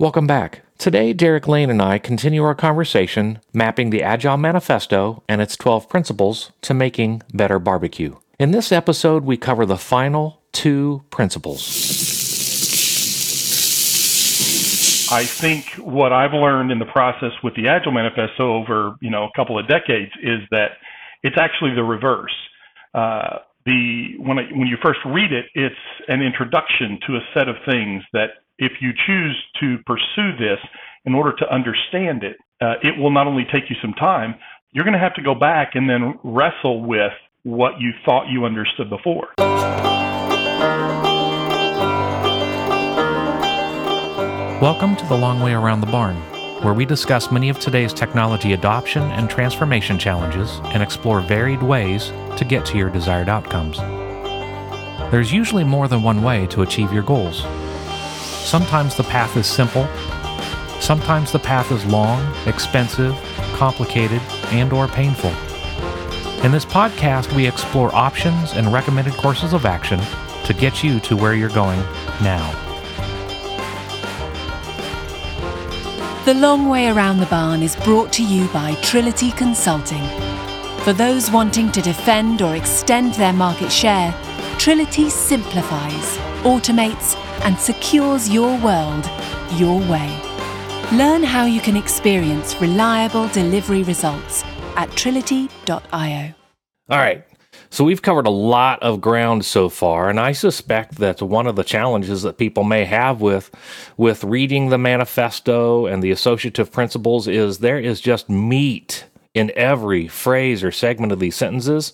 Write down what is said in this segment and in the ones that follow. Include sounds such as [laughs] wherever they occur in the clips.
Welcome back. Today, Derek Lane and I continue our conversation mapping the Agile Manifesto and its 12 principles to making better barbecue. In this episode, we cover the final two principles. I think what I've learned in the process with the Agile Manifesto over you know a couple of decades is that it's actually the reverse. Uh, the when I, when you first read it, it's an introduction to a set of things that if you choose to pursue this in order to understand it, uh, it will not only take you some time, you're going to have to go back and then wrestle with what you thought you understood before. Welcome to The Long Way Around the Barn, where we discuss many of today's technology adoption and transformation challenges and explore varied ways to get to your desired outcomes. There's usually more than one way to achieve your goals. Sometimes the path is simple, sometimes the path is long, expensive, complicated, and or painful. In this podcast, we explore options and recommended courses of action to get you to where you're going now. The Long Way Around the Barn is brought to you by Trility Consulting. For those wanting to defend or extend their market share, Trility simplifies, automates, and secures your world your way. Learn how you can experience reliable delivery results at trility.io. All right. So we've covered a lot of ground so far, and I suspect that one of the challenges that people may have with with reading the manifesto and the associative principles is there is just meat in every phrase or segment of these sentences.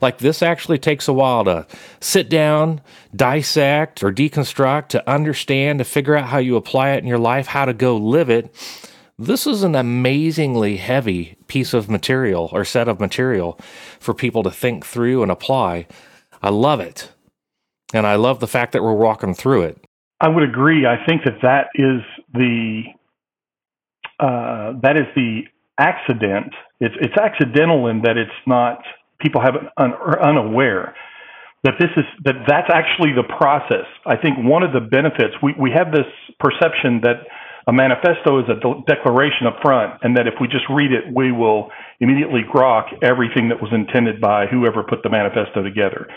Like this actually takes a while to sit down, dissect, or deconstruct, to understand, to figure out how you apply it in your life, how to go live it. This is an amazingly heavy piece of material or set of material for people to think through and apply. I love it. And I love the fact that we're walking through it. I would agree. I think that that is the uh, that is the accident. It's it's accidental in that it's not people have un, are unaware that this is that that's actually the process. I think one of the benefits we we have this perception that a manifesto is a de- declaration up front, and that if we just read it, we will immediately grok everything that was intended by whoever put the manifesto together.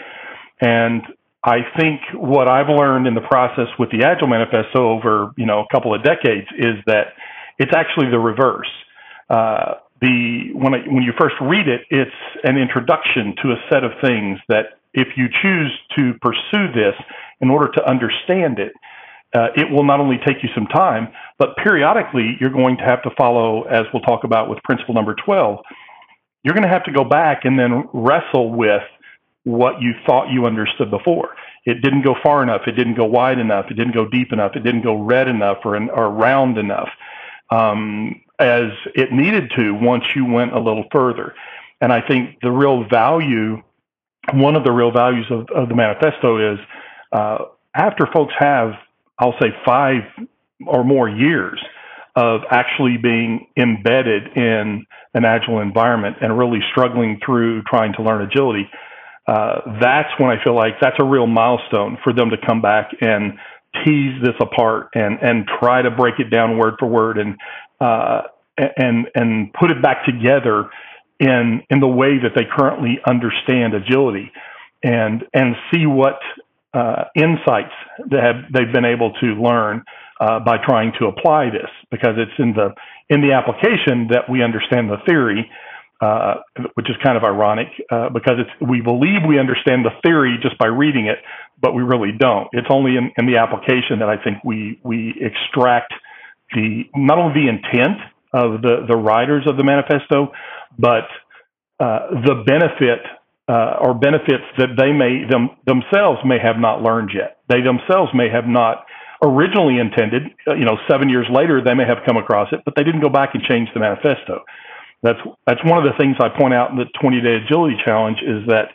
And I think what I've learned in the process with the Agile Manifesto over you know a couple of decades is that it's actually the reverse. Uh, the when I, when you first read it, it's an introduction to a set of things that if you choose to pursue this in order to understand it, uh, it will not only take you some time, but periodically you're going to have to follow, as we'll talk about with principle number 12, you're going to have to go back and then wrestle with what you thought you understood before. It didn't go far enough. It didn't go wide enough. It didn't go deep enough. It didn't go red enough or, or round enough. Um, as it needed to once you went a little further. And I think the real value, one of the real values of, of the manifesto is uh, after folks have, I'll say, five or more years of actually being embedded in an agile environment and really struggling through trying to learn agility, uh, that's when I feel like that's a real milestone for them to come back and tease this apart and and try to break it down word for word and uh, and and put it back together in in the way that they currently understand agility, and and see what uh, insights that have, they've been able to learn uh, by trying to apply this. Because it's in the in the application that we understand the theory, uh, which is kind of ironic uh, because it's we believe we understand the theory just by reading it, but we really don't. It's only in, in the application that I think we we extract the not only the intent of the the writers of the manifesto, but uh, the benefit uh, or benefits that they may them themselves may have not learned yet. They themselves may have not originally intended. Uh, you know, seven years later, they may have come across it, but they didn't go back and change the manifesto. That's that's one of the things I point out in the 20 day agility challenge is that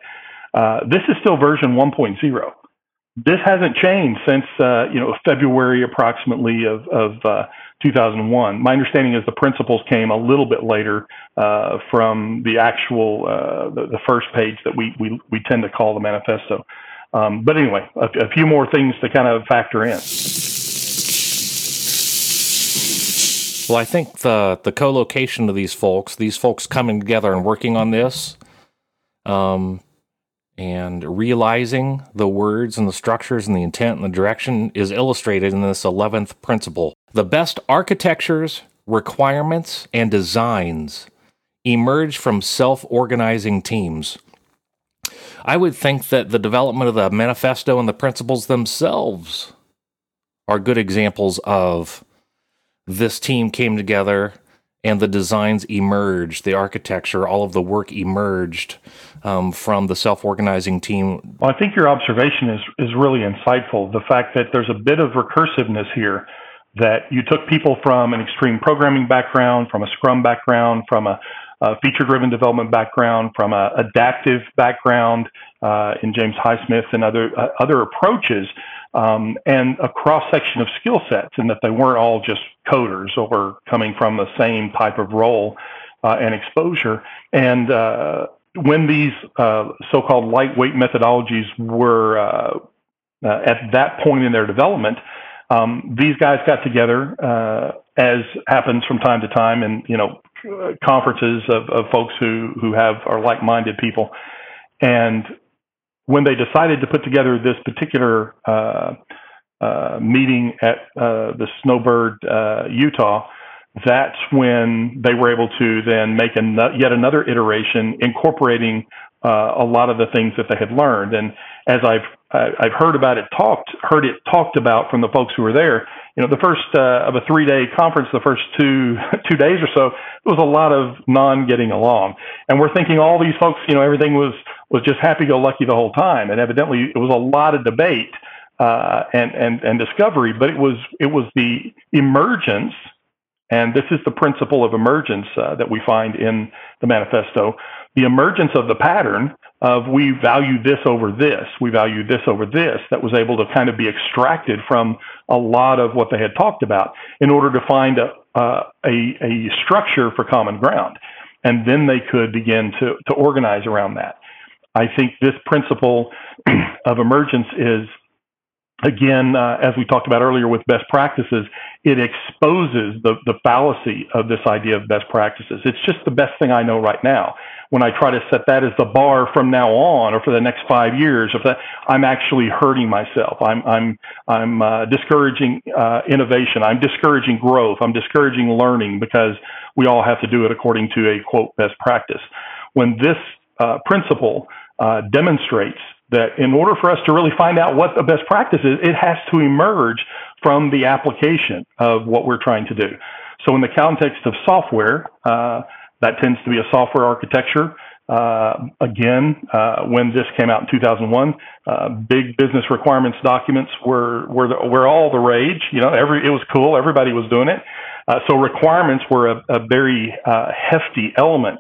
uh, this is still version 1.0 this hasn't changed since uh, you know February approximately of, of uh, 2001. My understanding is the principles came a little bit later uh, from the actual uh, the, the, first page that we, we we tend to call the manifesto. Um, but anyway, a, a few more things to kind of factor in. Well, I think the the co-location of these folks, these folks coming together and working on this, um, and realizing the words and the structures and the intent and the direction is illustrated in this eleventh principle. The best architectures, requirements, and designs emerge from self-organizing teams. I would think that the development of the manifesto and the principles themselves are good examples of this team came together and the designs emerged, the architecture, all of the work emerged um, from the self-organizing team. Well, I think your observation is is really insightful. The fact that there's a bit of recursiveness here, that you took people from an extreme programming background, from a Scrum background, from a, a feature-driven development background, from a adaptive background uh, in James Highsmith and other uh, other approaches, um, and a cross section of skill sets, and that they weren't all just coders or coming from the same type of role uh, and exposure. And uh, when these uh, so-called lightweight methodologies were uh, uh, at that point in their development, um, these guys got together, uh, as happens from time to time, in you know conferences of, of folks who who have are like-minded people, and when they decided to put together this particular uh, uh, meeting at uh, the Snowbird, uh, Utah, that's when they were able to then make an- yet another iteration incorporating uh, a lot of the things that they had learned. And as I've I've heard about it talked, heard it talked about from the folks who were there. You know, the first uh, of a three-day conference, the first two [laughs] two days or so, there was a lot of non-getting along, and we're thinking all these folks, you know, everything was was just happy-go-lucky the whole time, and evidently it was a lot of debate uh, and and and discovery, but it was it was the emergence, and this is the principle of emergence uh, that we find in the manifesto, the emergence of the pattern of we value this over this, we value this over this, that was able to kind of be extracted from a lot of what they had talked about in order to find a uh, a, a structure for common ground, and then they could begin to to organize around that. I think this principle [clears throat] of emergence is, again, uh, as we talked about earlier with best practices, it exposes the, the fallacy of this idea of best practices. It's just the best thing I know right now. When I try to set that as the bar from now on or for the next five years, if that, I'm actually hurting myself. I'm, I'm, I'm uh, discouraging uh, innovation. I'm discouraging growth. I'm discouraging learning because we all have to do it according to a quote best practice. When this uh, principle uh, demonstrates that in order for us to really find out what the best practice is, it has to emerge from the application of what we're trying to do. So, in the context of software, uh, that tends to be a software architecture. Uh, again, uh, when this came out in 2001, uh, big business requirements documents were were, the, were all the rage. You know, every it was cool. Everybody was doing it. Uh, so requirements were a, a very uh, hefty element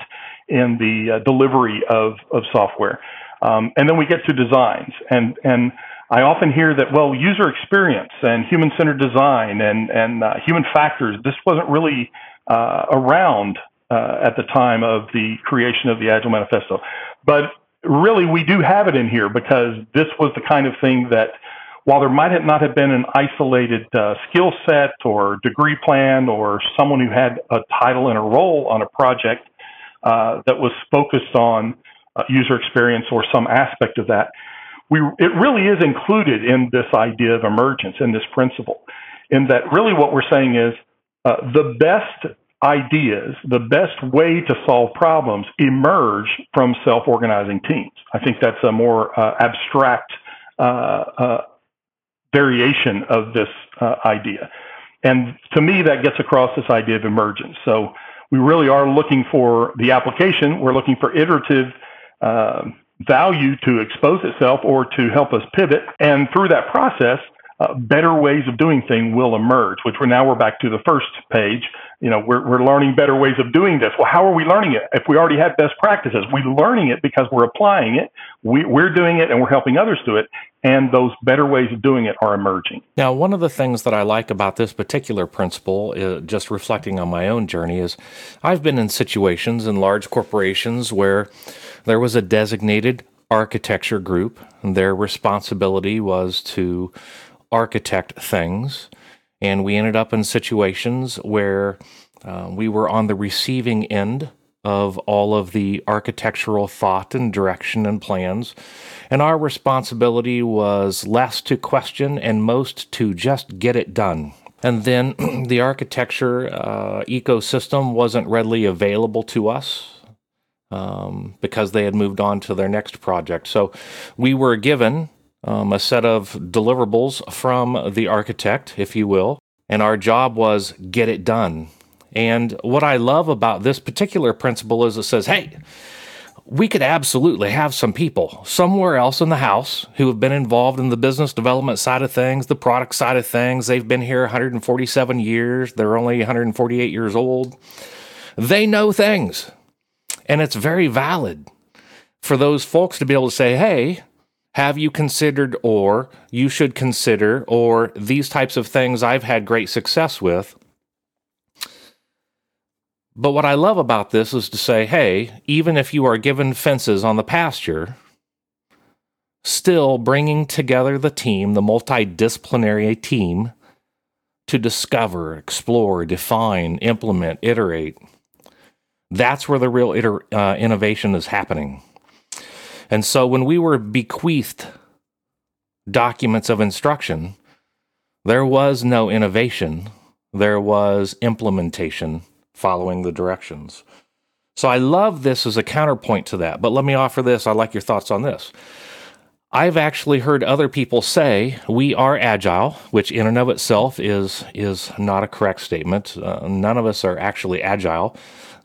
in the uh, delivery of, of software. Um, and then we get to designs. And, and I often hear that, well, user experience and human centered design and, and uh, human factors, this wasn't really uh, around uh, at the time of the creation of the Agile Manifesto. But really, we do have it in here because this was the kind of thing that while there might not have been an isolated uh, skill set or degree plan or someone who had a title and a role on a project, uh, that was focused on uh, user experience or some aspect of that. We, it really is included in this idea of emergence, in this principle, in that really what we're saying is uh, the best ideas, the best way to solve problems emerge from self organizing teams. I think that's a more uh, abstract uh, variation of this idea. And to me, that gets across this idea of emergence. So we really are looking for the application. We're looking for iterative uh, value to expose itself or to help us pivot. And through that process, uh, better ways of doing things will emerge, which we're now we're back to the first page. You know, we're, we're learning better ways of doing this. Well, how are we learning it? If we already have best practices, we're learning it because we're applying it. We, we're doing it and we're helping others do it. And those better ways of doing it are emerging. Now, one of the things that I like about this particular principle, uh, just reflecting on my own journey, is I've been in situations in large corporations where there was a designated architecture group, and their responsibility was to architect things. And we ended up in situations where uh, we were on the receiving end of all of the architectural thought and direction and plans. And our responsibility was less to question and most to just get it done. And then [clears throat] the architecture uh, ecosystem wasn't readily available to us um, because they had moved on to their next project. So we were given um, a set of deliverables from the architect, if you will, and our job was get it done. And what I love about this particular principle is it says, hey, we could absolutely have some people somewhere else in the house who have been involved in the business development side of things, the product side of things. They've been here 147 years, they're only 148 years old. They know things. And it's very valid for those folks to be able to say, hey, have you considered, or you should consider, or these types of things I've had great success with. But what I love about this is to say, hey, even if you are given fences on the pasture, still bringing together the team, the multidisciplinary team, to discover, explore, define, implement, iterate. That's where the real iter- uh, innovation is happening. And so when we were bequeathed documents of instruction, there was no innovation, there was implementation following the directions. So I love this as a counterpoint to that. But let me offer this. I like your thoughts on this. I've actually heard other people say we are agile, which in and of itself is is not a correct statement. Uh, none of us are actually agile.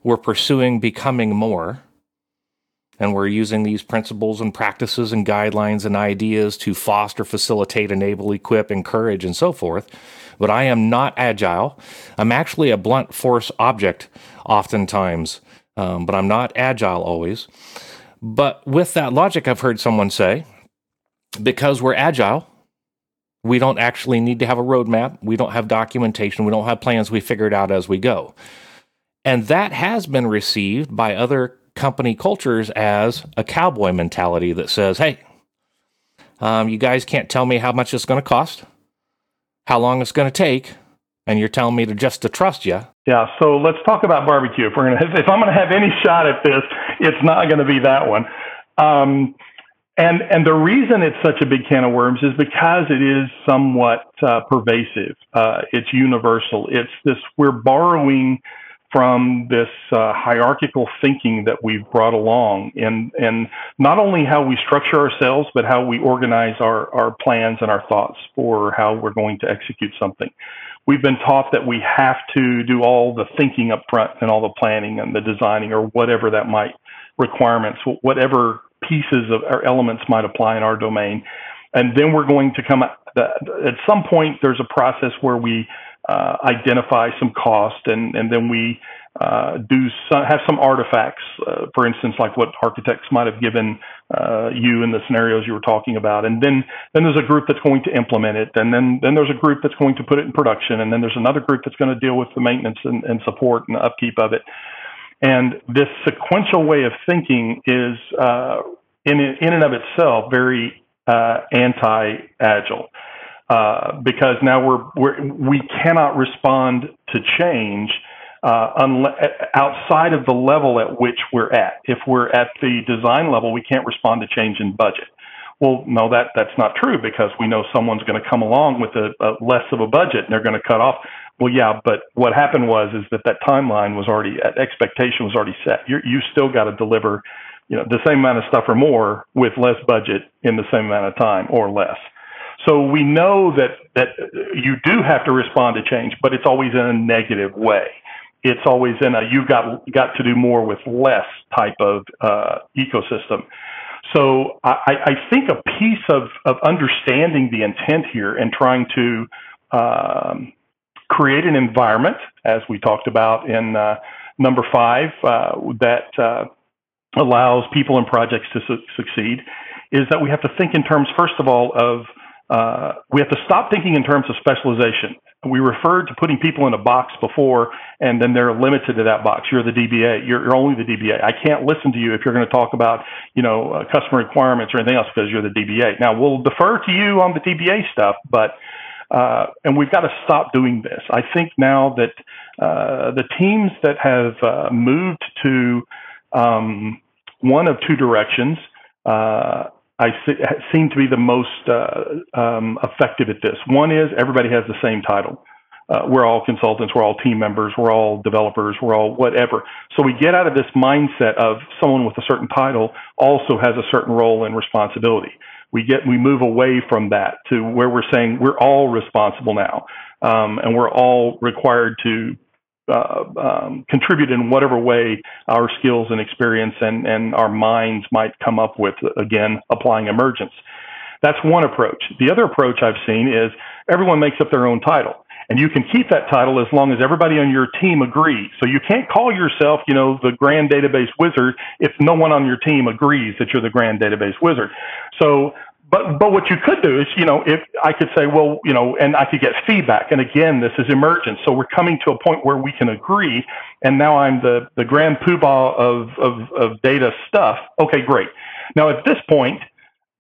We're pursuing becoming more, and we're using these principles and practices and guidelines and ideas to foster, facilitate, enable, equip, encourage, and so forth but I am not agile. I'm actually a blunt force object oftentimes, um, but I'm not agile always. But with that logic, I've heard someone say, because we're agile, we don't actually need to have a roadmap. We don't have documentation. We don't have plans. We figure it out as we go. And that has been received by other company cultures as a cowboy mentality that says, hey, um, you guys can't tell me how much it's going to cost how long it's going to take, and you're telling me to just to trust you. Yeah, so let's talk about barbecue. If we're gonna, [laughs] if I'm going to have any shot at this, it's not going to be that one. Um, and and the reason it's such a big can of worms is because it is somewhat uh, pervasive. Uh, it's universal. It's this we're borrowing from this uh, hierarchical thinking that we've brought along and and not only how we structure ourselves but how we organize our our plans and our thoughts for how we're going to execute something. We've been taught that we have to do all the thinking up front and all the planning and the designing or whatever that might requirements whatever pieces of or elements might apply in our domain. And then we're going to come at some point there's a process where we uh, identify some cost, and, and then we uh, do some, have some artifacts, uh, for instance, like what architects might have given uh, you in the scenarios you were talking about, and then then there's a group that's going to implement it, and then then there's a group that's going to put it in production, and then there's another group that's going to deal with the maintenance and, and support and upkeep of it. And this sequential way of thinking is, uh, in in and of itself, very uh, anti-agile. Uh, because now we're, we're we cannot respond to change uh, unle- outside of the level at which we're at. If we're at the design level, we can't respond to change in budget. Well, no, that that's not true because we know someone's going to come along with a, a less of a budget and they're going to cut off. Well, yeah, but what happened was is that that timeline was already expectation was already set. you you still got to deliver, you know, the same amount of stuff or more with less budget in the same amount of time or less. So we know that that you do have to respond to change, but it's always in a negative way. It's always in a you've got got to do more with less type of uh, ecosystem. So I, I, think a piece of, of understanding the intent here and trying to um, create an environment, as we talked about in uh, number five, uh, that uh, allows people and projects to su- succeed, is that we have to think in terms, first of all, of uh, we have to stop thinking in terms of specialization. We referred to putting people in a box before, and then they're limited to that box. You're the DBA. You're, you're only the DBA. I can't listen to you if you're going to talk about, you know, uh, customer requirements or anything else because you're the DBA. Now we'll defer to you on the DBA stuff, but Uh, and we've got to stop doing this. I think now that uh, the teams that have uh, moved to um, one of two directions, uh, I see, seem to be the most uh, um, effective at this. One is everybody has the same title. Uh, we're all consultants, we're all team members, we're all developers, we're all whatever. So we get out of this mindset of someone with a certain title also has a certain role and responsibility. We get we move away from that to where we're saying we're all responsible now, um, and we're all required to uh, um, contribute in whatever way our skills and experience and, and our minds might come up with, again, applying emergence. That's one approach. The other approach I've seen is everyone makes up their own title. And you can keep that title as long as everybody on your team agrees. So you can't call yourself, you know, the grand database wizard if no one on your team agrees that you're the grand database wizard. So but but what you could do is, you know, if I could say, well, you know, and I could get feedback. And again, this is emergent, so we're coming to a point where we can agree. And now I'm the the grand poobah of of, of data stuff. Okay, great. Now at this point,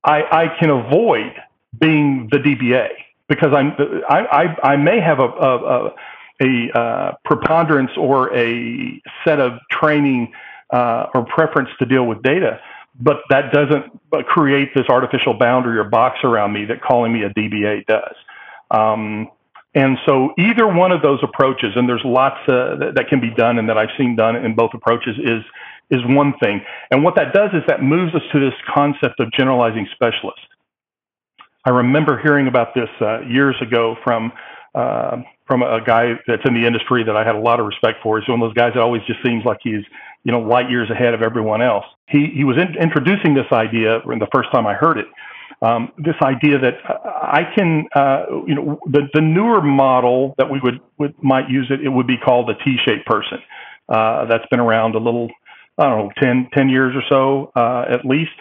I, I can avoid being the DBA because I'm I I, I may have a a, a, a uh, preponderance or a set of training uh, or preference to deal with data but that doesn't create this artificial boundary or box around me that calling me a DBA does. Um, and so either one of those approaches, and there's lots uh, that, that, can be done and that I've seen done in both approaches, is is one thing. And what that does is that moves us to this concept of generalizing specialist. I remember hearing about this uh, years ago from uh, from a guy that's in the industry that I had a lot of respect for. He's one of those guys that always just seems like he's you know, light years ahead of everyone else. He, he was in, introducing this idea the first time I heard it. Um, this idea that I can, uh, you know, the, the newer model that we would, would might use it, it would be called a T-shaped person. Uh, that's been around a little, I don't know, 10, 10 years or so uh, at least.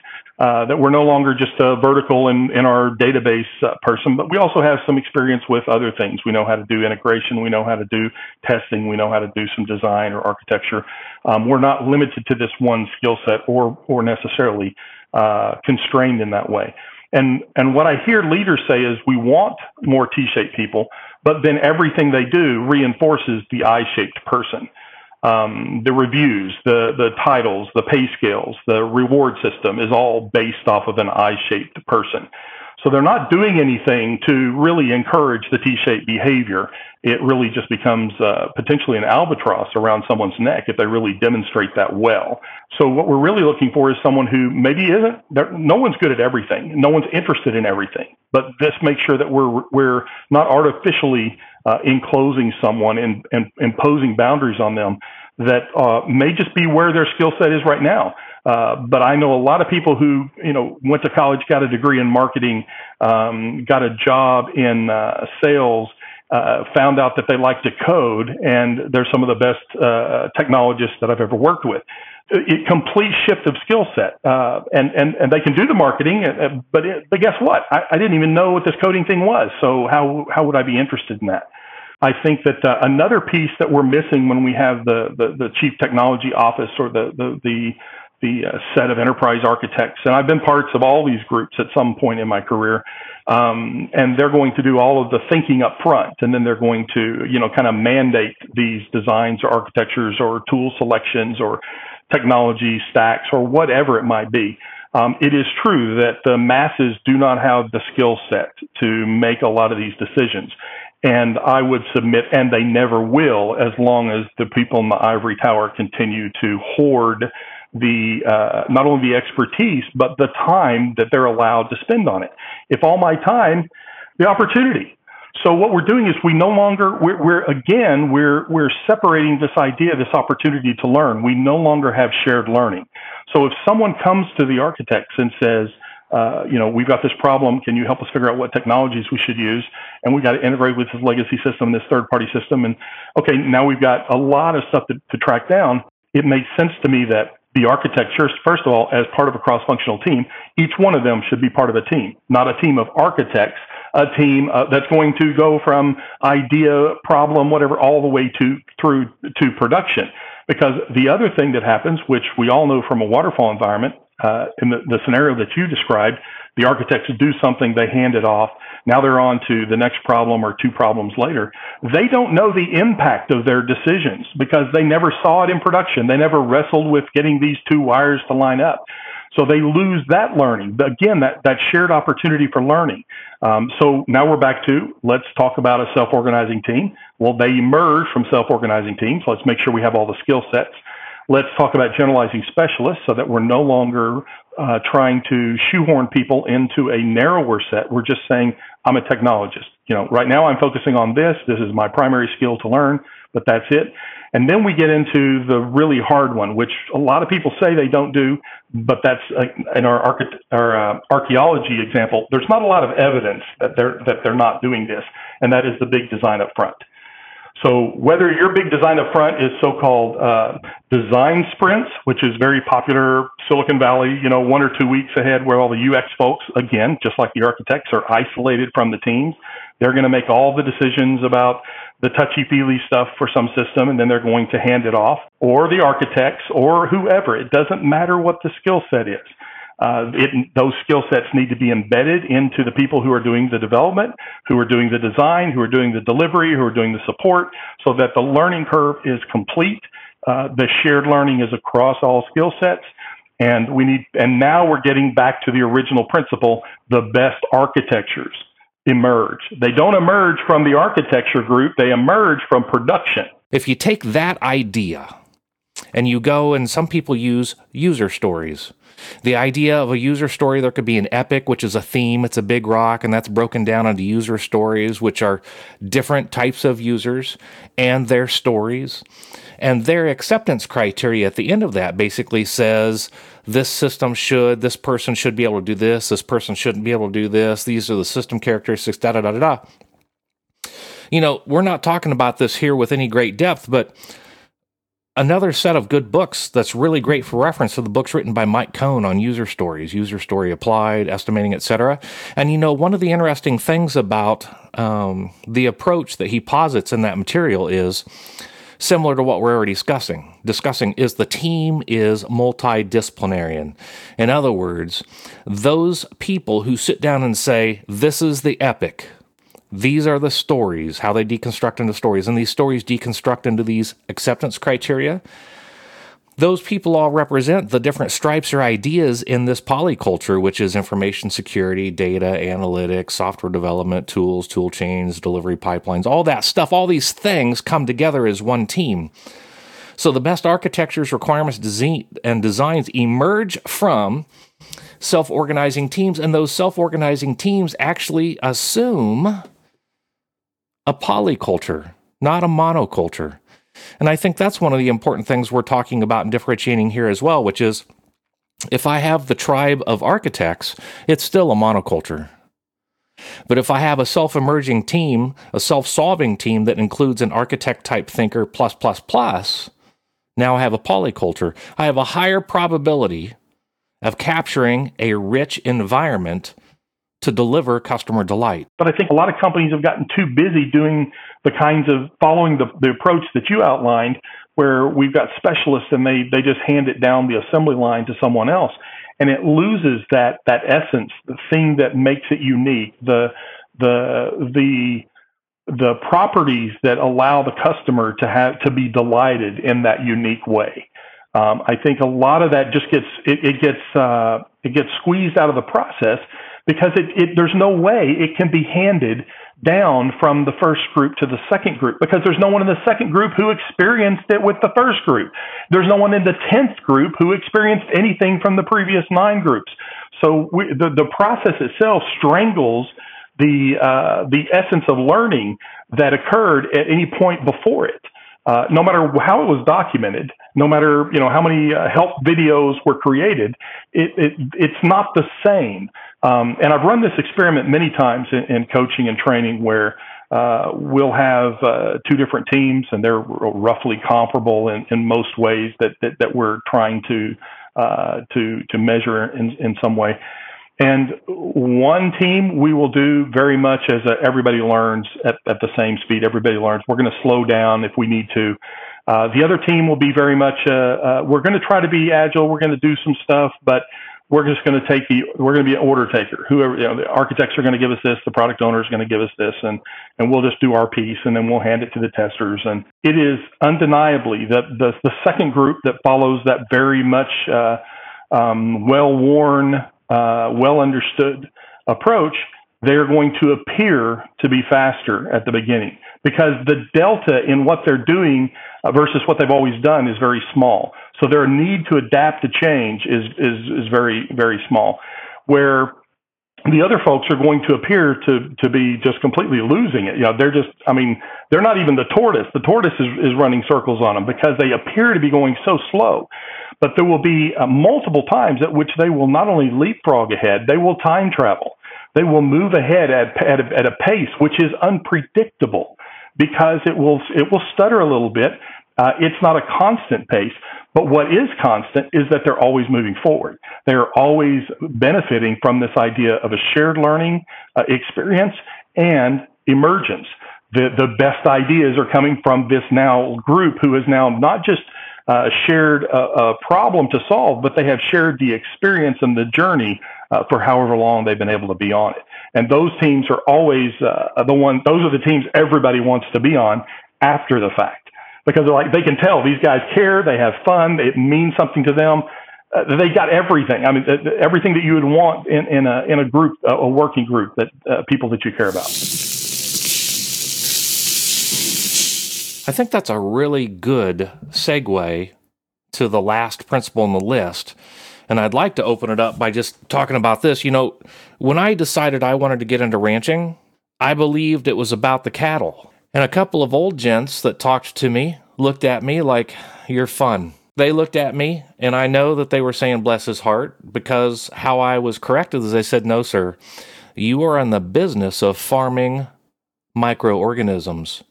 Uh, that we're no longer just a vertical in, in our database uh, person, but we also have some experience with other things. We know how to do integration, we know how to do testing, we know how to do some design or architecture. Um, we're not limited to this one skill set or or necessarily uh, constrained in that way. And and what I hear leaders say is we want more T-shaped people, but then everything they do reinforces the I-shaped person um, the reviews, the the titles, the pay scales, the reward system is all based off of an I-shaped person. So they're not doing anything to really encourage the T-shaped behavior. It really just becomes uh, potentially an albatross around someone's neck if they really demonstrate that well. So what we're really looking for is someone who maybe isn't. No one's good at everything. No one's interested in everything. But this makes sure that we're we're not artificially uh, enclosing someone and, and imposing boundaries on them that uh, may just be where their skill set is right now. Uh, but I know a lot of people who, you know, went to college, got a degree in marketing, um, got a job in uh, sales, uh, found out that they like to code, and they're some of the best uh, technologists that I've ever worked with. It, complete shift of skill set, uh, and and and they can do the marketing, uh, but it, but guess what? I, I didn't even know what this coding thing was. So how how would I be interested in that? I think that uh, another piece that we're missing when we have the the, the chief technology office or the the the, the uh, set of enterprise architects, and I've been parts of all these groups at some point in my career, um, and they're going to do all of the thinking up front, and then they're going to you know kind of mandate these designs or architectures or tool selections or technology stacks or whatever it might be. Um, it is true that the masses do not have the skill set to make a lot of these decisions. And I would submit, and they never will, as long as the people in the ivory tower continue to hoard the uh, not only the expertise but the time that they're allowed to spend on it. If all my time, the opportunity. So what we're doing is we no longer we're, we're again we're we're separating this idea, this opportunity to learn. We no longer have shared learning. So if someone comes to the architects and says, uh, you know, we've got this problem. Can you help us figure out what technologies we should use? And we've got to integrate with this legacy system, this third party system. And okay, now we've got a lot of stuff to, to track down. It makes sense to me that the architecture, first of all, as part of a cross functional team, each one of them should be part of a team, not a team of architects, a team uh, that's going to go from idea, problem, whatever, all the way to through to production. Because the other thing that happens, which we all know from a waterfall environment, uh, in the, the scenario that you described, the architects do something, they hand it off. Now they're on to the next problem or two problems later. They don't know the impact of their decisions because they never saw it in production. They never wrestled with getting these two wires to line up. So they lose that learning. Again, that, that shared opportunity for learning. Um, so now we're back to let's talk about a self organizing team. Well, they emerge from self organizing teams. Let's make sure we have all the skill sets. Let's talk about generalizing specialists so that we're no longer uh, trying to shoehorn people into a narrower set. We're just saying, I'm a technologist. You know, right now I'm focusing on this. This is my primary skill to learn, but that's it. And then we get into the really hard one, which a lot of people say they don't do, but that's uh, in our, our uh, archaeology example. There's not a lot of evidence that they're that they're not doing this, and that is the big design up front. So whether your big design up front is so-called uh, design sprints, which is very popular Silicon Valley, you know, one or two weeks ahead, where all the UX folks, again, just like the architects, are isolated from the teams. They're going to make all the decisions about the touchy feely stuff for some system and then they're going to hand it off or the architects or whoever. It doesn't matter what the skill set is. Uh, it, those skill sets need to be embedded into the people who are doing the development, who are doing the design, who are doing the delivery, who are doing the support, so that the learning curve is complete. Uh, the shared learning is across all skill sets, and we need. And now we're getting back to the original principle: the best architectures emerge. They don't emerge from the architecture group, they emerge from production. If you take that idea and you go, and some people use user stories. The idea of a user story, there could be an epic, which is a theme, it's a big rock, and that's broken down into user stories, which are different types of users and their stories. And their acceptance criteria at the end of that basically says this system should, this person should be able to do this, this person shouldn't be able to do this, these are the system characteristics, da da da da da. You know, we're not talking about this here with any great depth, but another set of good books that's really great for reference are the books written by Mike Cohn on user stories, user story applied, estimating, etc. And you know, one of the interesting things about um, the approach that he posits in that material is similar to what we're already discussing. Discussing is the team is multidisciplinarian. In other words, those people who sit down and say, This is the epic. These are the stories, how they deconstruct into stories, and these stories deconstruct into these acceptance criteria those people all represent the different stripes or ideas in this polyculture, which is information security, data analytics, software development, tools, tool chains, delivery pipelines, all that stuff. All these things come together as one team. So the best architectures, requirements, design, and designs emerge from self organizing teams, and those self organizing teams actually assume a polyculture, not a monoculture. And I think that's one of the important things we're talking about and differentiating here as well, which is if I have the tribe of architects, it's still a monoculture. But if I have a self emerging team, a self solving team that includes an architect type thinker plus plus plus, now I have a polyculture. I have a higher probability of capturing a rich environment to deliver customer delight. But I think a lot of companies have gotten too busy doing the kinds of following the, the approach that you outlined, where we've got specialists and they, they just hand it down the assembly line to someone else. And it loses that, that essence, the thing that makes it unique, the, the, the, the properties that allow the customer to have to be delighted in that unique way. Um, I think a lot of that just gets it, it gets uh, it gets squeezed out of the process because it, it, there's no way it can be handed down from the first group to the second group because there's no one in the second group who experienced it with the first group. There's no one in the 10th group who experienced anything from the previous nine groups. So we, the, the process itself strangles the, uh, the essence of learning that occurred at any point before it. Uh, no matter how it was documented, no matter you know how many uh, help videos were created, it, it, it's not the same. Um, and I've run this experiment many times in, in coaching and training where uh, we'll have uh, two different teams and they're roughly comparable in, in most ways that, that, that we're trying to, uh, to, to measure in, in some way. And one team we will do very much as a, everybody learns at, at the same speed. Everybody learns. We're going to slow down if we need to. Uh, the other team will be very much, uh, uh, we're going to try to be agile. We're going to do some stuff, but we're just going to take the we're going to be an order taker. Whoever you know, the architects are going to give us this, the product owner is going to give us this, and and we'll just do our piece, and then we'll hand it to the testers. And it is undeniably that the the second group that follows that very much uh, um, well worn, uh, well understood approach. They're going to appear to be faster at the beginning because the delta in what they're doing versus what they've always done is very small. So their need to adapt to change is is is very very small. Where the other folks are going to appear to to be just completely losing it. You know, they're just I mean, they're not even the tortoise. The tortoise is, is running circles on them because they appear to be going so slow. But there will be uh, multiple times at which they will not only leapfrog ahead, they will time travel. They will move ahead at, at, a, at a pace which is unpredictable because it will it will stutter a little bit. Uh, it's not a constant pace, but what is constant is that they're always moving forward. They are always benefiting from this idea of a shared learning uh, experience and emergence. The the best ideas are coming from this now group who is now not just uh, shared a, a, problem to solve, but they have shared the experience and the journey uh, for however long they've been able to be on it. And those teams are always uh, the one. Those are the teams everybody wants to be on after the fact because they're like they can tell these guys care, they have fun, it means something to them. Uh, they got everything. I mean, everything that you would want in, in a in a group, a working group that uh, people that you care about. I think that's a really good segue to the last principle on the list. And I'd like to open it up by just talking about this. You know, when I decided I wanted to get into ranching, I believed it was about the cattle. And a couple of old gents that talked to me looked at me like, You're fun. They looked at me, and I know that they were saying, Bless his heart, because how I was corrected is they said, No, sir, you are in the business of farming microorganisms,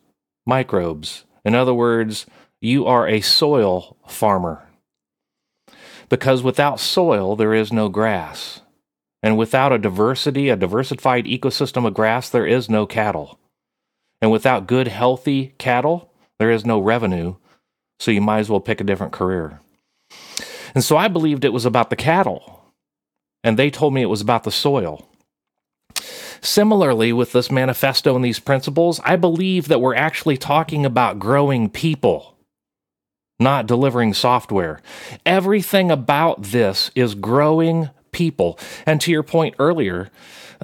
microbes. In other words, you are a soil farmer. Because without soil, there is no grass. And without a diversity, a diversified ecosystem of grass, there is no cattle. And without good, healthy cattle, there is no revenue. So you might as well pick a different career. And so I believed it was about the cattle. And they told me it was about the soil. Similarly, with this manifesto and these principles, I believe that we're actually talking about growing people, not delivering software. Everything about this is growing people. And to your point earlier,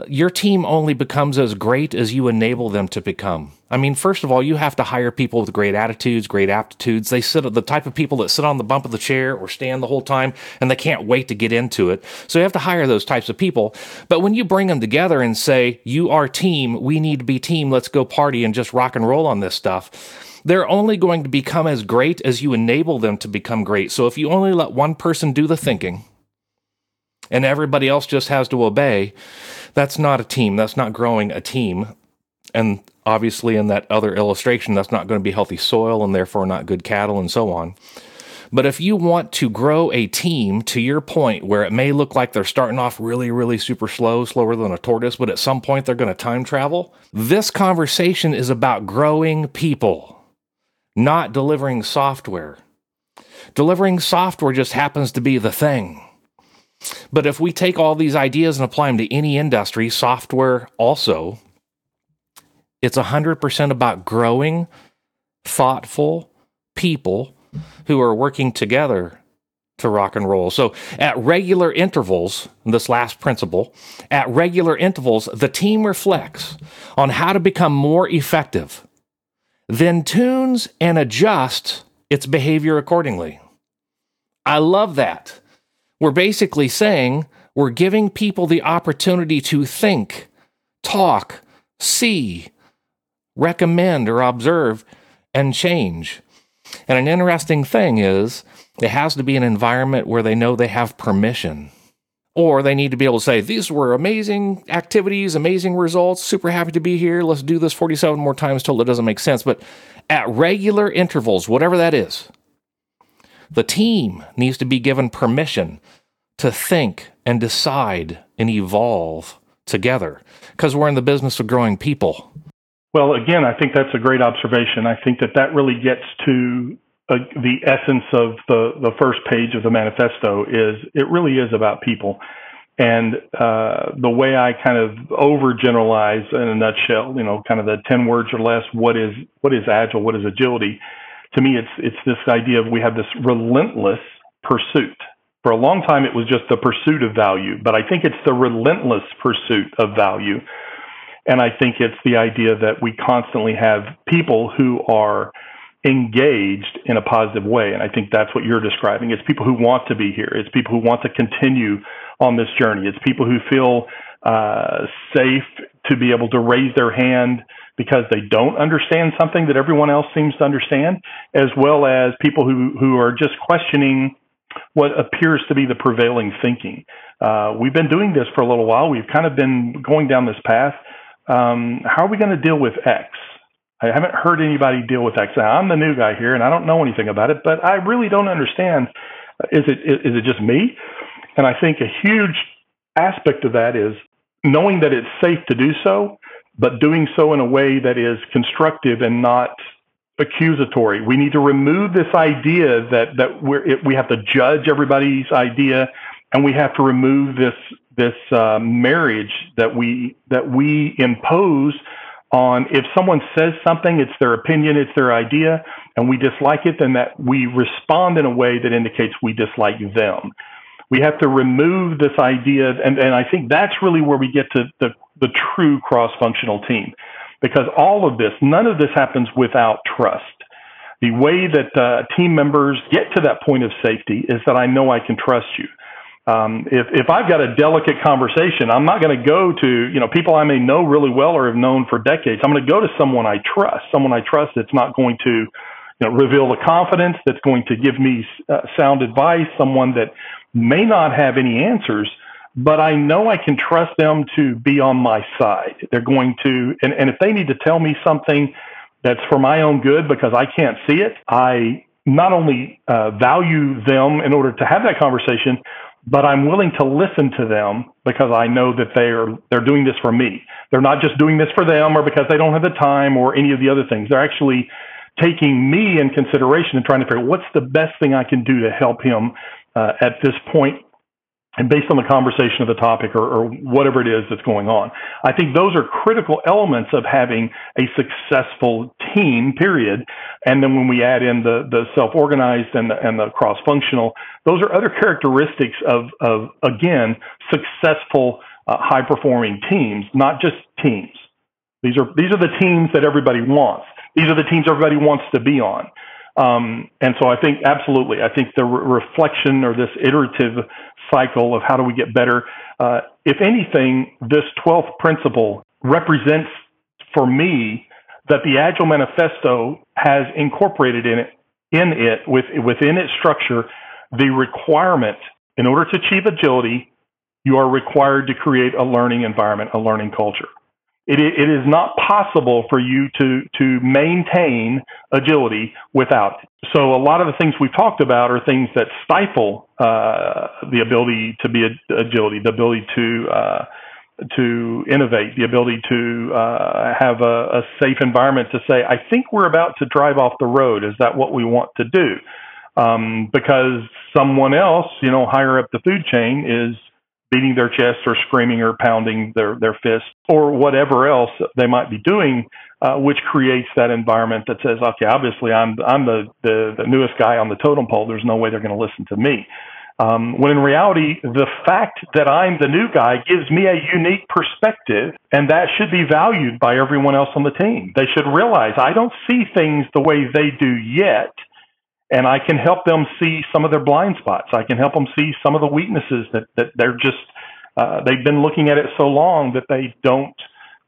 your team only becomes as great as you enable them to become. I mean, first of all, you have to hire people with great attitudes, great aptitudes. They sit the type of people that sit on the bump of the chair or stand the whole time and they can't wait to get into it. So you have to hire those types of people. But when you bring them together and say, "You are team, we need to be team, let's go party and just rock and roll on this stuff." They're only going to become as great as you enable them to become great. So if you only let one person do the thinking and everybody else just has to obey, that's not a team. That's not growing a team. And obviously, in that other illustration, that's not going to be healthy soil and therefore not good cattle and so on. But if you want to grow a team to your point where it may look like they're starting off really, really super slow, slower than a tortoise, but at some point they're going to time travel, this conversation is about growing people, not delivering software. Delivering software just happens to be the thing. But if we take all these ideas and apply them to any industry, software also, it's 100% about growing thoughtful people who are working together to rock and roll. So, at regular intervals, this last principle, at regular intervals, the team reflects on how to become more effective, then tunes and adjusts its behavior accordingly. I love that. We're basically saying we're giving people the opportunity to think, talk, see, recommend, or observe, and change. And an interesting thing is, it has to be an environment where they know they have permission. Or they need to be able to say, These were amazing activities, amazing results, super happy to be here. Let's do this 47 more times till it doesn't make sense. But at regular intervals, whatever that is, the team needs to be given permission to think and decide and evolve together because we're in the business of growing people. Well, again, I think that's a great observation. I think that that really gets to uh, the essence of the the first page of the manifesto is it really is about people. And uh, the way I kind of overgeneralize in a nutshell, you know, kind of the ten words or less, what is what is agile, what is agility? To me, it's it's this idea of we have this relentless pursuit. For a long time, it was just the pursuit of value, but I think it's the relentless pursuit of value. And I think it's the idea that we constantly have people who are engaged in a positive way. And I think that's what you're describing. It's people who want to be here. It's people who want to continue on this journey. It's people who feel uh, safe to be able to raise their hand because they don't understand something that everyone else seems to understand, as well as people who, who are just questioning what appears to be the prevailing thinking. Uh, we've been doing this for a little while. We've kind of been going down this path. Um, how are we going to deal with X? I haven't heard anybody deal with X. Now, I'm the new guy here, and I don't know anything about it, but I really don't understand. Is it is it just me? And I think a huge aspect of that is knowing that it's safe to do so, but doing so in a way that is constructive and not accusatory. We need to remove this idea that that it, we have to judge everybody's idea, and we have to remove this this uh, marriage that we that we impose on. If someone says something, it's their opinion, it's their idea, and we dislike it, then that we respond in a way that indicates we dislike them. We have to remove this idea, and, and I think that's really where we get to the, the true cross functional team because all of this, none of this happens without trust. The way that uh, team members get to that point of safety is that I know I can trust you. Um, if if I've got a delicate conversation, I'm not going to go to you know people I may know really well or have known for decades. I'm going to go to someone I trust, someone I trust that's not going to you know reveal the confidence, that's going to give me uh, sound advice, someone that may not have any answers, but I know I can trust them to be on my side. They're going to, and, and if they need to tell me something that's for my own good because I can't see it, I not only uh, value them in order to have that conversation, but I'm willing to listen to them because I know that they are they're doing this for me. They're not just doing this for them or because they don't have the time or any of the other things. They're actually taking me in consideration and trying to figure out what's the best thing I can do to help him uh, at this point and based on the conversation of the topic or, or, whatever it is that's going on. I think those are critical elements of having a successful team, period. And then when we add in the, the self-organized and the, and the cross-functional, those are other characteristics of, of again, successful, uh, high-performing teams, not just teams. These are, these are the teams that everybody wants. These are the teams everybody wants to be on. Um, and so I think absolutely, I think the re- reflection or this iterative cycle of how do we get better, uh, if anything, this 12th principle represents for me that the Agile Manifesto has incorporated in it, in it with, within its structure, the requirement in order to achieve agility, you are required to create a learning environment, a learning culture. It, it is not possible for you to, to maintain agility without it. So a lot of the things we've talked about are things that stifle uh, the ability to be agility, the ability to uh, to innovate, the ability to uh, have a, a, safe environment to say, I think we're about to drive off the road. Is that what we want to do? Um, because someone else, you know, higher up the food chain is beating their chest or screaming or pounding their, their fist or whatever else they might be doing, uh, which creates that environment that says, okay, obviously I'm, I'm the, the, the newest guy on the totem pole. There's no way they're going to listen to me. Um, when in reality, the fact that I'm the new guy gives me a unique perspective, and that should be valued by everyone else on the team. They should realize I don't see things the way they do yet, and I can help them see some of their blind spots. I can help them see some of the weaknesses that that they're just uh, they've been looking at it so long that they don't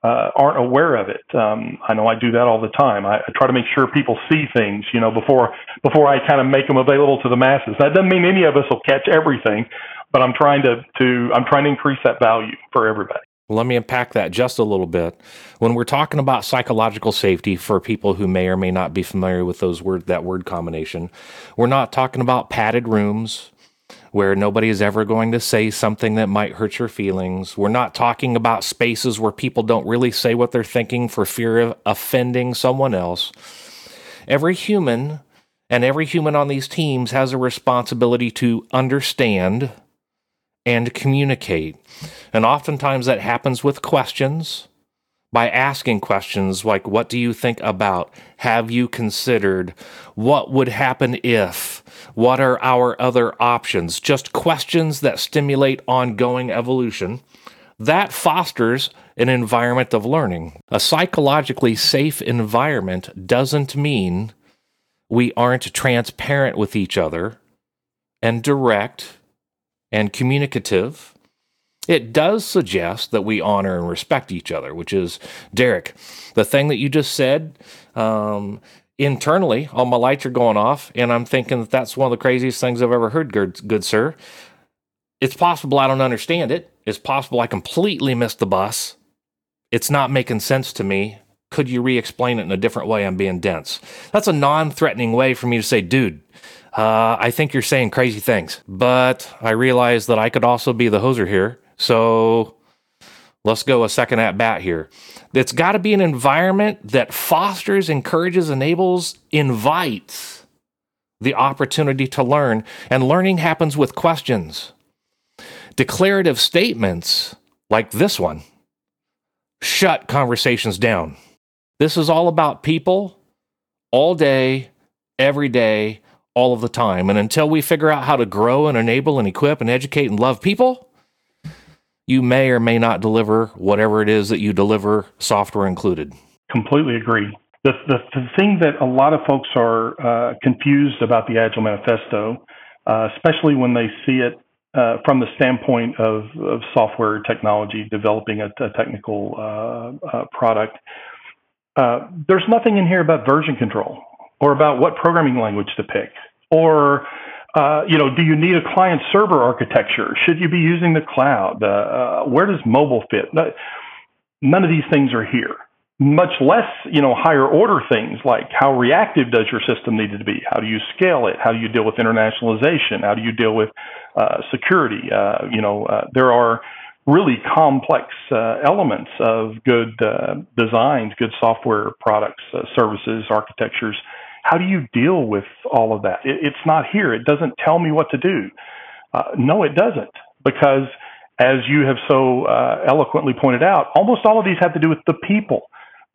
uh, aren't aware of it. Um, I know I do that all the time. I, I try to make sure people see things, you know, before before I kind of make them available to the masses. That doesn't mean any of us will catch everything, but I'm trying to to I'm trying to increase that value for everybody. Let me unpack that just a little bit. When we're talking about psychological safety for people who may or may not be familiar with those word that word combination, we're not talking about padded rooms where nobody is ever going to say something that might hurt your feelings. We're not talking about spaces where people don't really say what they're thinking for fear of offending someone else. Every human And every human on these teams has a responsibility to understand and communicate. And oftentimes that happens with questions by asking questions like, What do you think about? Have you considered? What would happen if? What are our other options? Just questions that stimulate ongoing evolution. That fosters an environment of learning. A psychologically safe environment doesn't mean we aren't transparent with each other and direct and communicative it does suggest that we honor and respect each other, which is, Derek, the thing that you just said, um, internally, all my lights are going off, and I'm thinking that that's one of the craziest things I've ever heard, good, good sir. It's possible I don't understand it. It's possible I completely missed the bus. It's not making sense to me. Could you re explain it in a different way? I'm being dense. That's a non threatening way for me to say, dude, uh, I think you're saying crazy things. But I realize that I could also be the hoser here so let's go a second at bat here. It's got to be an environment that fosters, encourages, enables, invites the opportunity to learn. And learning happens with questions. Declarative statements like this one shut conversations down. This is all about people all day, every day, all of the time. And until we figure out how to grow and enable and equip and educate and love people, you may or may not deliver whatever it is that you deliver, software included. Completely agree. The, the, the thing that a lot of folks are uh, confused about the Agile Manifesto, uh, especially when they see it uh, from the standpoint of, of software technology, developing a, a technical uh, uh, product, uh, there's nothing in here about version control or about what programming language to pick or uh, you know, do you need a client server architecture? Should you be using the cloud? Uh, uh, where does mobile fit? None of these things are here. Much less, you know, higher order things like how reactive does your system need to be? How do you scale it? How do you deal with internationalization? How do you deal with uh, security? Uh, you know, there are really complex elements of good designs, good software products, services, architectures how do you deal with all of that? It, it's not here. It doesn't tell me what to do. Uh, no, it doesn't, because as you have so uh, eloquently pointed out, almost all of these have to do with the people.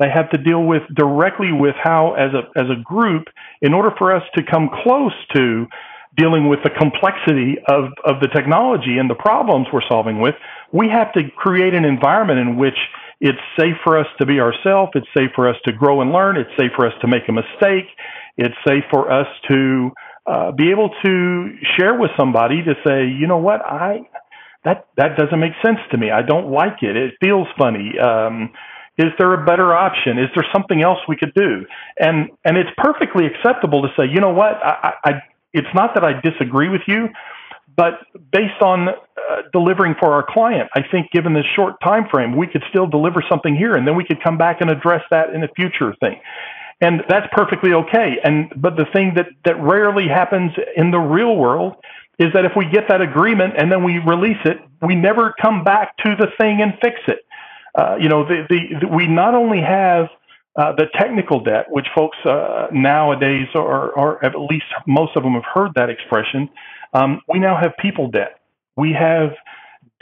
They have to deal with directly with how, as a as a group, in order for us to come close to dealing with the complexity of, of the technology and the problems we're solving with, we have to create an environment in which it's safe for us to be ourselves. It's safe for us to grow and learn. It's safe for us to make a mistake. It's safe for us to uh, be able to share with somebody to say, you know what, I that that doesn't make sense to me. I don't like it. It feels funny. Um, is there a better option? Is there something else we could do? And and it's perfectly acceptable to say, you know what, I, I it's not that I disagree with you, but based on uh, delivering for our client, I think given this short time frame, we could still deliver something here, and then we could come back and address that in a future thing and that's perfectly okay. And but the thing that that rarely happens in the real world is that if we get that agreement and then we release it, we never come back to the thing and fix it. Uh, you know, the, the, the, we not only have uh, the technical debt, which folks uh, nowadays are, are, at least most of them have heard that expression. Um, we now have people debt. We have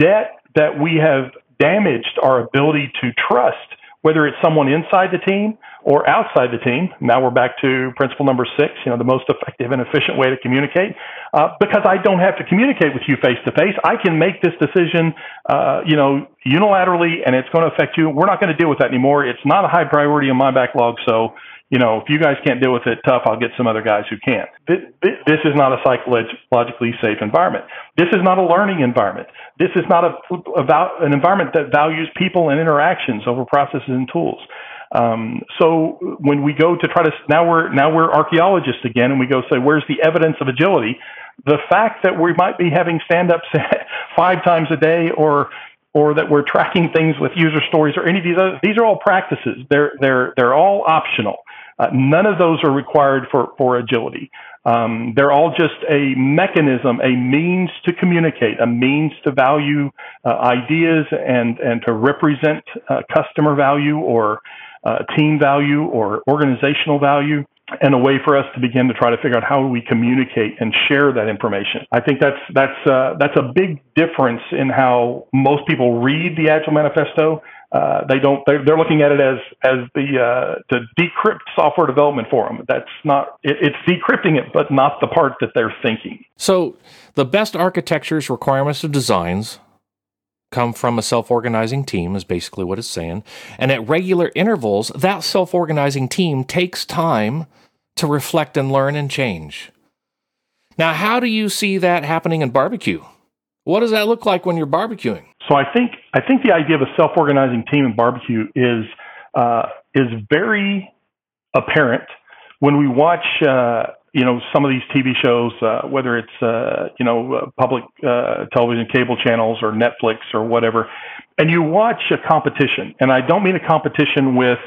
debt that we have damaged our ability to trust, whether it's someone inside the team or outside the team. Now we're back to principle number six, you know, the most effective and efficient way to communicate. Uh, because I don't have to communicate with you face to face, I can make this decision, uh, you know, unilaterally, and it's going to affect you. We're not going to deal with that anymore. It's not a high priority in my backlog, so you know, if you guys can't deal with it tough, I'll get some other guys who can't. This is not a psychologically safe environment. This is not a learning environment. This is not a, about an environment that values people and interactions over processes and tools. Um, so when we go to try to now we're now we're archaeologists again, and we go say where's the evidence of agility? The fact that we might be having stand-ups [laughs] five times a day, or or that we're tracking things with user stories, or any of these other these are all practices. They're they're they're all optional. Uh, none of those are required for for agility. Um, they're all just a mechanism, a means to communicate, a means to value uh, ideas and and to represent uh, customer value or uh, team value or organizational value. and a way for us to begin to try to figure out how we communicate and share that information. I think that's that's uh, that's a big difference in how most people read the Agile Manifesto. Uh, they don't. They're, they're, looking at it as as the uh, to decrypt software development for them. That's not. It, it's decrypting it, but not the part that they're thinking. So the best architectures, requirements, of designs come from a self organizing team, is basically what it's saying. And at regular intervals, that self organizing team takes time to reflect and learn and change. Now, how do you see that happening in barbecue? What does that look like when you're barbecuing? So I think I think the idea of a self organizing team in barbecue is uh, is very apparent when we watch uh, you know some of these TV shows, uh, whether it's uh, you know uh, public uh, television cable channels or Netflix or whatever, and you watch a competition. And I don't mean a competition with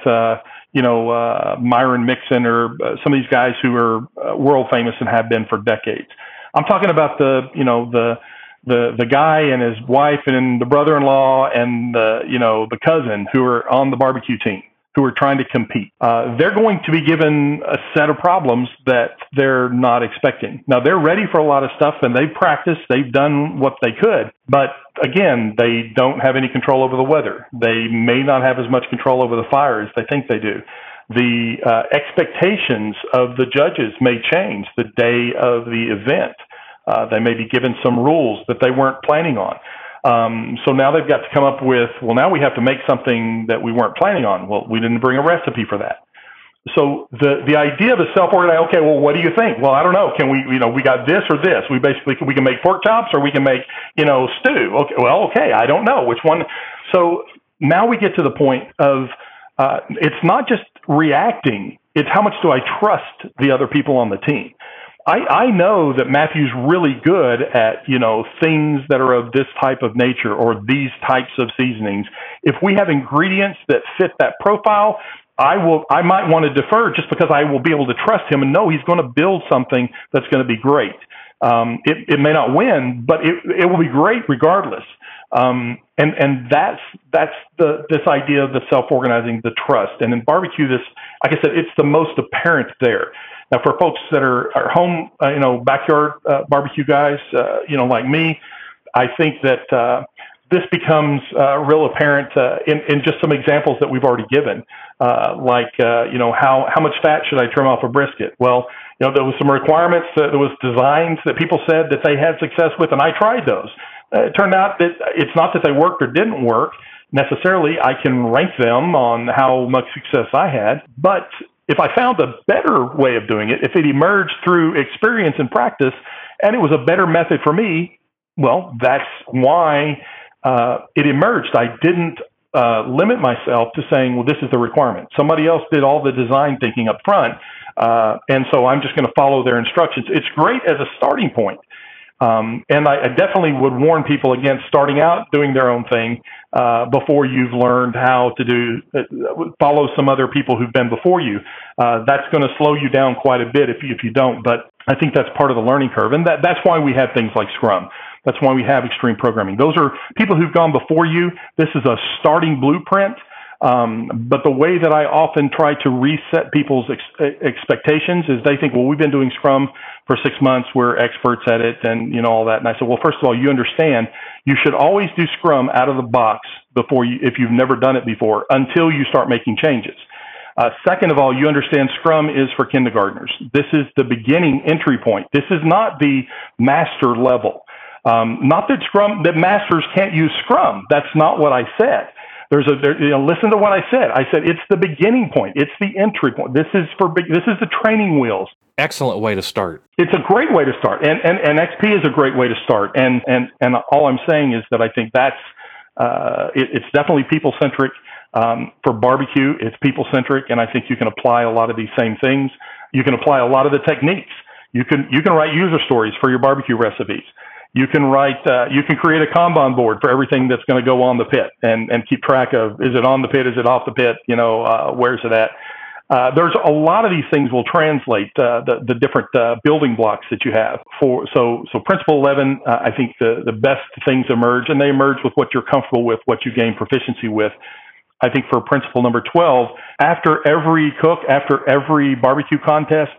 you know Myron Mixon or some of these guys who are world famous and have been for decades. I'm talking about the you know the the the guy and his wife and the brother-in-law and the you know the cousin who are on the barbecue team who are trying to compete. Uh, they're going to be given a set of problems that they're not expecting. Now, they're ready for a lot of stuff and they've practiced, they've done what they could. But again, they don't have any control over the weather. They may not have as much control over the fire as they think they do. The uh, expectations of the judges may change the day of the event. Uh, they may be given some rules that they weren't planning on. Um, so now they've got to come up with, well, now we have to make something that we weren't planning on. Well, we didn't bring a recipe for that. So the the idea of a self-organized, okay, well, what do you think? Well, I don't know. Can we, you know, we got this or this. We basically we can make pork chops or we can make, you know, stew. Okay, well, okay, I don't know which one. So now we get to the point of uh, it's not just reacting; it's how much do I trust the other people on the team. I, I know that Matthew's really good at, you know, things that are of this type of nature or these types of seasonings. If we have ingredients that fit that profile, I will I might want to defer just because I will be able to trust him and know he's going to build something that's going to be great. Um, it, it may not win, but it, it will be great regardless. Um, and and that's that's the this idea of the self organizing, the trust. And in barbecue, this like I said, it's the most apparent there. Now, for folks that are, are home, uh, you know, backyard uh, barbecue guys, uh, you know, like me, I think that uh, this becomes uh, real apparent uh, in, in just some examples that we've already given, uh, like uh, you know how how much fat should I trim off a brisket? Well, you know there was some requirements, uh, there was designs that people said that they had success with, and I tried those. Uh, it turned out that it's not that they worked or didn't work necessarily. I can rank them on how much success I had, but if I found a better way of doing it, if it emerged through experience and practice, and it was a better method for me, well, that's why uh, it emerged. I didn't uh, limit myself to saying, well, this is the requirement. Somebody else did all the design thinking up front, uh, and so I'm just going to follow their instructions. It's great as a starting point. Um, and I, I, definitely would warn people against starting out doing their own thing uh, before you've learned how to do uh, follow some other people who've been before you. Uh, that's going to slow you down quite a bit if you, if you don't. But I think that's part of the learning curve, and that, that's why we have things like Scrum. That's why we have extreme programming. Those are people who've gone before you. This is a starting blueprint. Um, but the way that I often try to reset people's ex- expectations is they think, well, we've been doing Scrum for six months. We're experts at it and, you know, all that. And I said, well, first of all, you understand you should always do Scrum out of the box before you, if you've never done it before, until you start making changes. Uh, second of all, you understand Scrum is for kindergartners. This is the beginning entry point. This is not the master level. Um, not that Scrum, that masters can't use Scrum. That's not what I said. There's a there, you know, listen to what I said. I said it's the beginning point. It's the entry point. This is for. This is the training wheels. Excellent way to start. It's a great way to start, and and, and XP is a great way to start. And and and all I'm saying is that I think that's uh, it, it's definitely people centric. Um, for barbecue, it's people centric, and I think you can apply a lot of these same things. You can apply a lot of the techniques. You can you can write user stories for your barbecue recipes you can write, uh, you can create a Kanban board for everything that's going to go on the pit and, and keep track of, is it on the pit? Is it off the pit? You know, uh, where's it at? Uh, there's a lot of these things will translate uh, the, the different uh, building blocks that you have for so so principle 11 uh, i think the, the best things emerge and they emerge with what you're comfortable with what you gain proficiency with I think for principle number 12, after every cook, after every barbecue contest,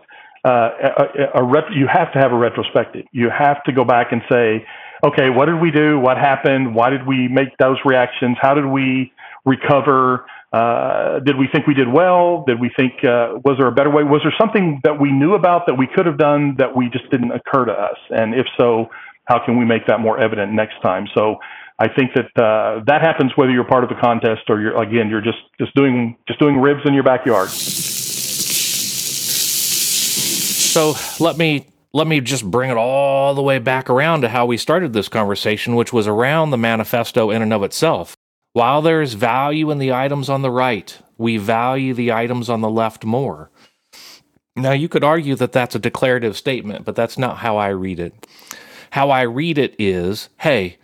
uh, a, a, a rep, you have to have a retrospective. You have to go back and say, okay, what did we do? What happened? Why did we make those reactions? How did we recover? Uh, did we think we did well? Did we think uh, was there a better way? Was there something that we knew about that we could have done that we just didn't occur to us? And if so, how can we make that more evident next time? So I think that uh, that happens whether you're part of the contest or you're again you're just just doing just doing ribs in your backyard. So let me let me just bring it all the way back around to how we started this conversation, which was around the manifesto in and of itself. While there is value in the items on the right, we value the items on the left more. Now, you could argue that that's a declarative statement, but that's not how I read it. How I read it is hey,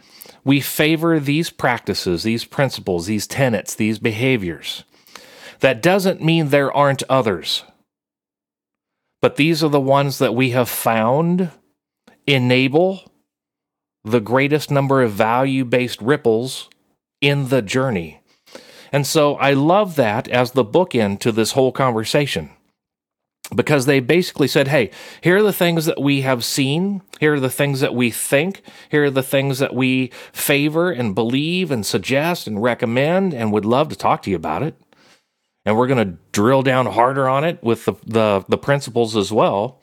we favor these practices, these principles, these tenets, these behaviors. That doesn't mean there aren't others, but these are the ones that we have found enable the greatest number of value based ripples in the journey. And so I love that as the bookend to this whole conversation because they basically said, hey, here are the things that we have seen. Here are the things that we think. Here are the things that we favor and believe and suggest and recommend and would love to talk to you about it. And we're going to drill down harder on it with the, the, the principles as well.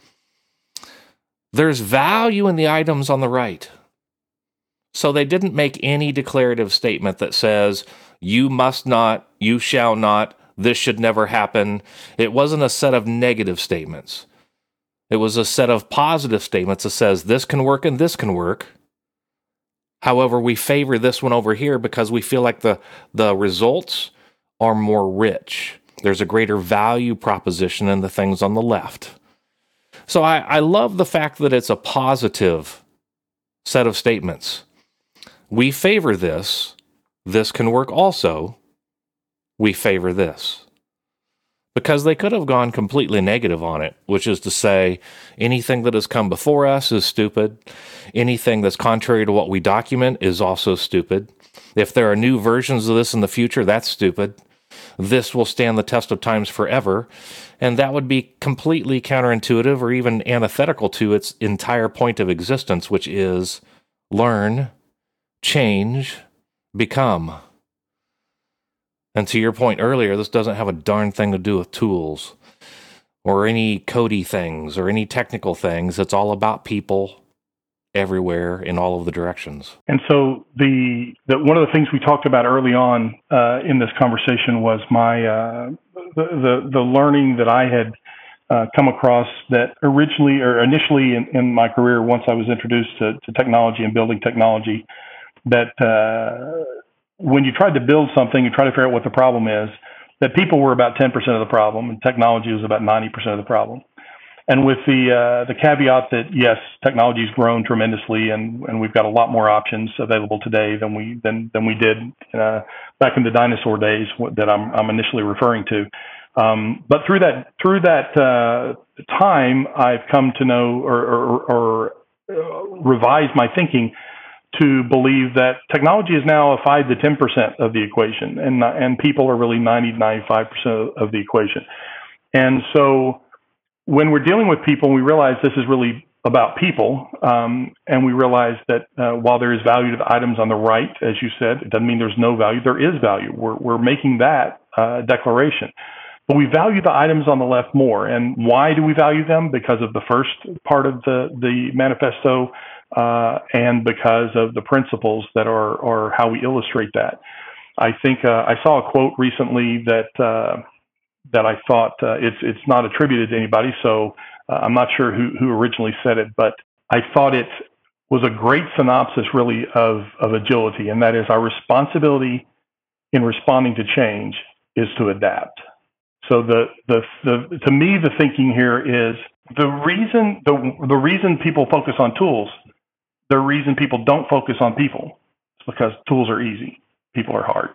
There's value in the items on the right. So they didn't make any declarative statement that says, you must not, you shall not, this should never happen. It wasn't a set of negative statements. It was a set of positive statements that says this can work and this can work. However, we favor this one over here because we feel like the, the results are more rich. There's a greater value proposition in the things on the left. So I, I love the fact that it's a positive set of statements. We favor this. This can work also we favor this. Because they could have gone completely negative on it, which is to say, anything that has come before us is stupid. Anything that's contrary to what we document is also stupid. If there are new versions of this in the future, that's stupid. This will stand the test of times forever. And that would be completely counterintuitive or even antithetical to its entire point of existence, which is learn, change, become. And to your point earlier, this doesn't have a darn thing to do with tools or any Cody things or any technical things. It's all about people everywhere in all of the directions. And so the, the one of the things we talked about early on uh, in this conversation was my uh, the, the, the learning that I had uh, come across that originally or initially in, in, my career once I was introduced to, to technology and building technology that uh, when you tried to build something, you try to figure out what the problem is, that people were about 10% of the problem and technology was about 90% of the problem. And with the uh, the caveat that yes, technology's grown tremendously, and, and we've got a lot more options available today than we than than we did uh, back in the dinosaur days that I'm I'm initially referring to. Um, but through that through that uh, time, I've come to know or, or, or revise my thinking to believe that technology is now a 5 to 10% of the equation and and people are really 90 95% of the equation. And so when we're dealing with people we realize this is really about people um, and we realize that uh, while there is value to the items on the right as you said it doesn't mean there's no value. There is value. We're, we're making that uh, declaration. But we value the items on the left more. And why do we value them? Because of the first part of the the manifesto uh, and because of the principles that are, are how we illustrate that. I think uh, I saw a quote recently that uh, that I thought uh, it's it's not attributed to anybody, so uh, I'm not sure who who originally said it, but I thought it was a great synopsis, really, of of agility, and that is our responsibility in responding to change is to adapt. So the the, the to me the thinking here is the reason the the reason people focus on tools the reason people don't focus on people is because tools are easy, people are hard.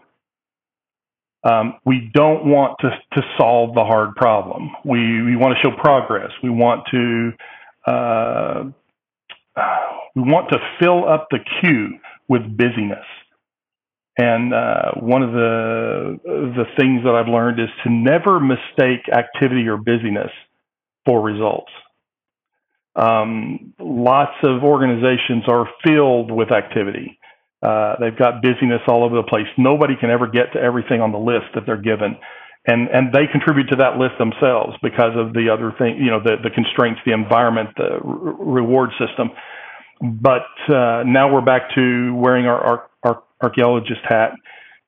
Um, we don't want to, to solve the hard problem. We, we want to show progress. We want to uh, we want to fill up the queue with busyness. And uh, one of the the things that I've learned is to never mistake activity or busyness for results. Um, lots of organizations are filled with activity. Uh, they've got busyness all over the place. Nobody can ever get to everything on the list that they're given, and and they contribute to that list themselves because of the other thing, you know, the the constraints, the environment, the re- reward system. But uh, now we're back to wearing our, our, our archaeologist hat.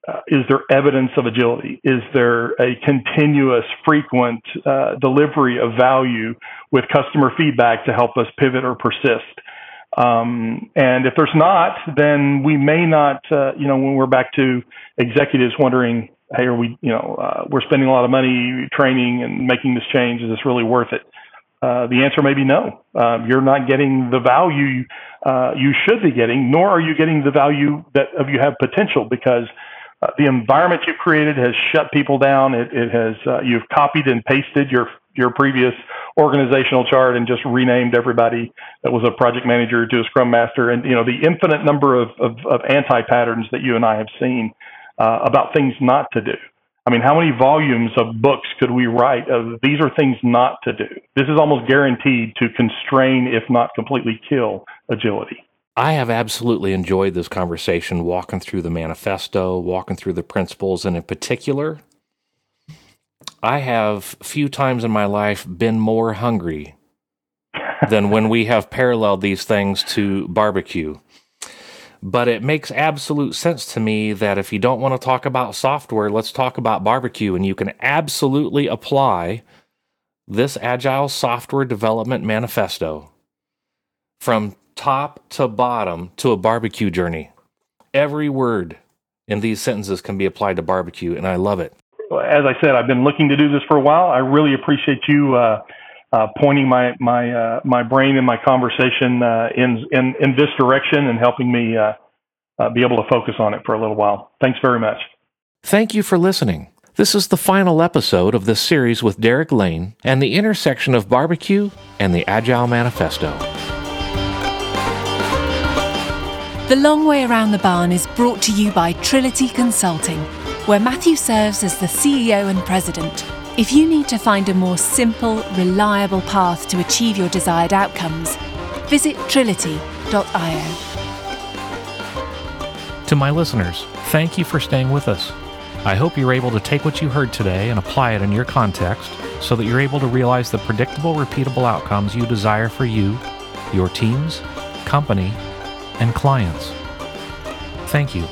Uh, is there evidence of agility? Is there a continuous, frequent uh, delivery of value with customer feedback to help us pivot or persist? Um, and if there's not, then we may not, uh, you know, when we're back to executives wondering, hey, are we, you know, uh, we're spending a lot of money training and making this change. Is this really worth it? Uh, the answer may be no. Uh, you're not getting the value uh, you should be getting, nor are you getting the value that of you have potential because uh, the environment you've created has shut people down. It, it has uh, you've copied and pasted your your previous organizational chart and just renamed everybody that was a project manager to a scrum master, and you know the infinite number of of, of anti patterns that you and I have seen uh, about things not to do. I mean, how many volumes of books could we write of these are things not to do? This is almost guaranteed to constrain, if not completely kill, agility. I have absolutely enjoyed this conversation, walking through the manifesto, walking through the principles, and in particular, I have few times in my life been more hungry than when we have paralleled these things to barbecue. But it makes absolute sense to me that if you don't want to talk about software, let's talk about barbecue. And you can absolutely apply this Agile Software Development Manifesto from top to bottom to a barbecue journey. Every word in these sentences can be applied to barbecue, and I love it. As I said, I've been looking to do this for a while. I really appreciate you uh, uh, pointing my my uh, my brain and my conversation uh, in in in this direction and helping me uh, uh, be able to focus on it for a little while. Thanks very much. Thank you for listening. This is the final episode of this series with Derek Lane and the intersection of barbecue and the Agile Manifesto. The Long Way Around the Barn is brought to you by Trility Consulting, where Matthew serves as the CEO and president. If you need to find a more simple, reliable path to achieve your desired outcomes, visit trility.io. To my listeners, thank you for staying with us. I hope you're able to take what you heard today and apply it in your context so that you're able to realize the predictable, repeatable outcomes you desire for you, your teams, company, and clients. Thank you.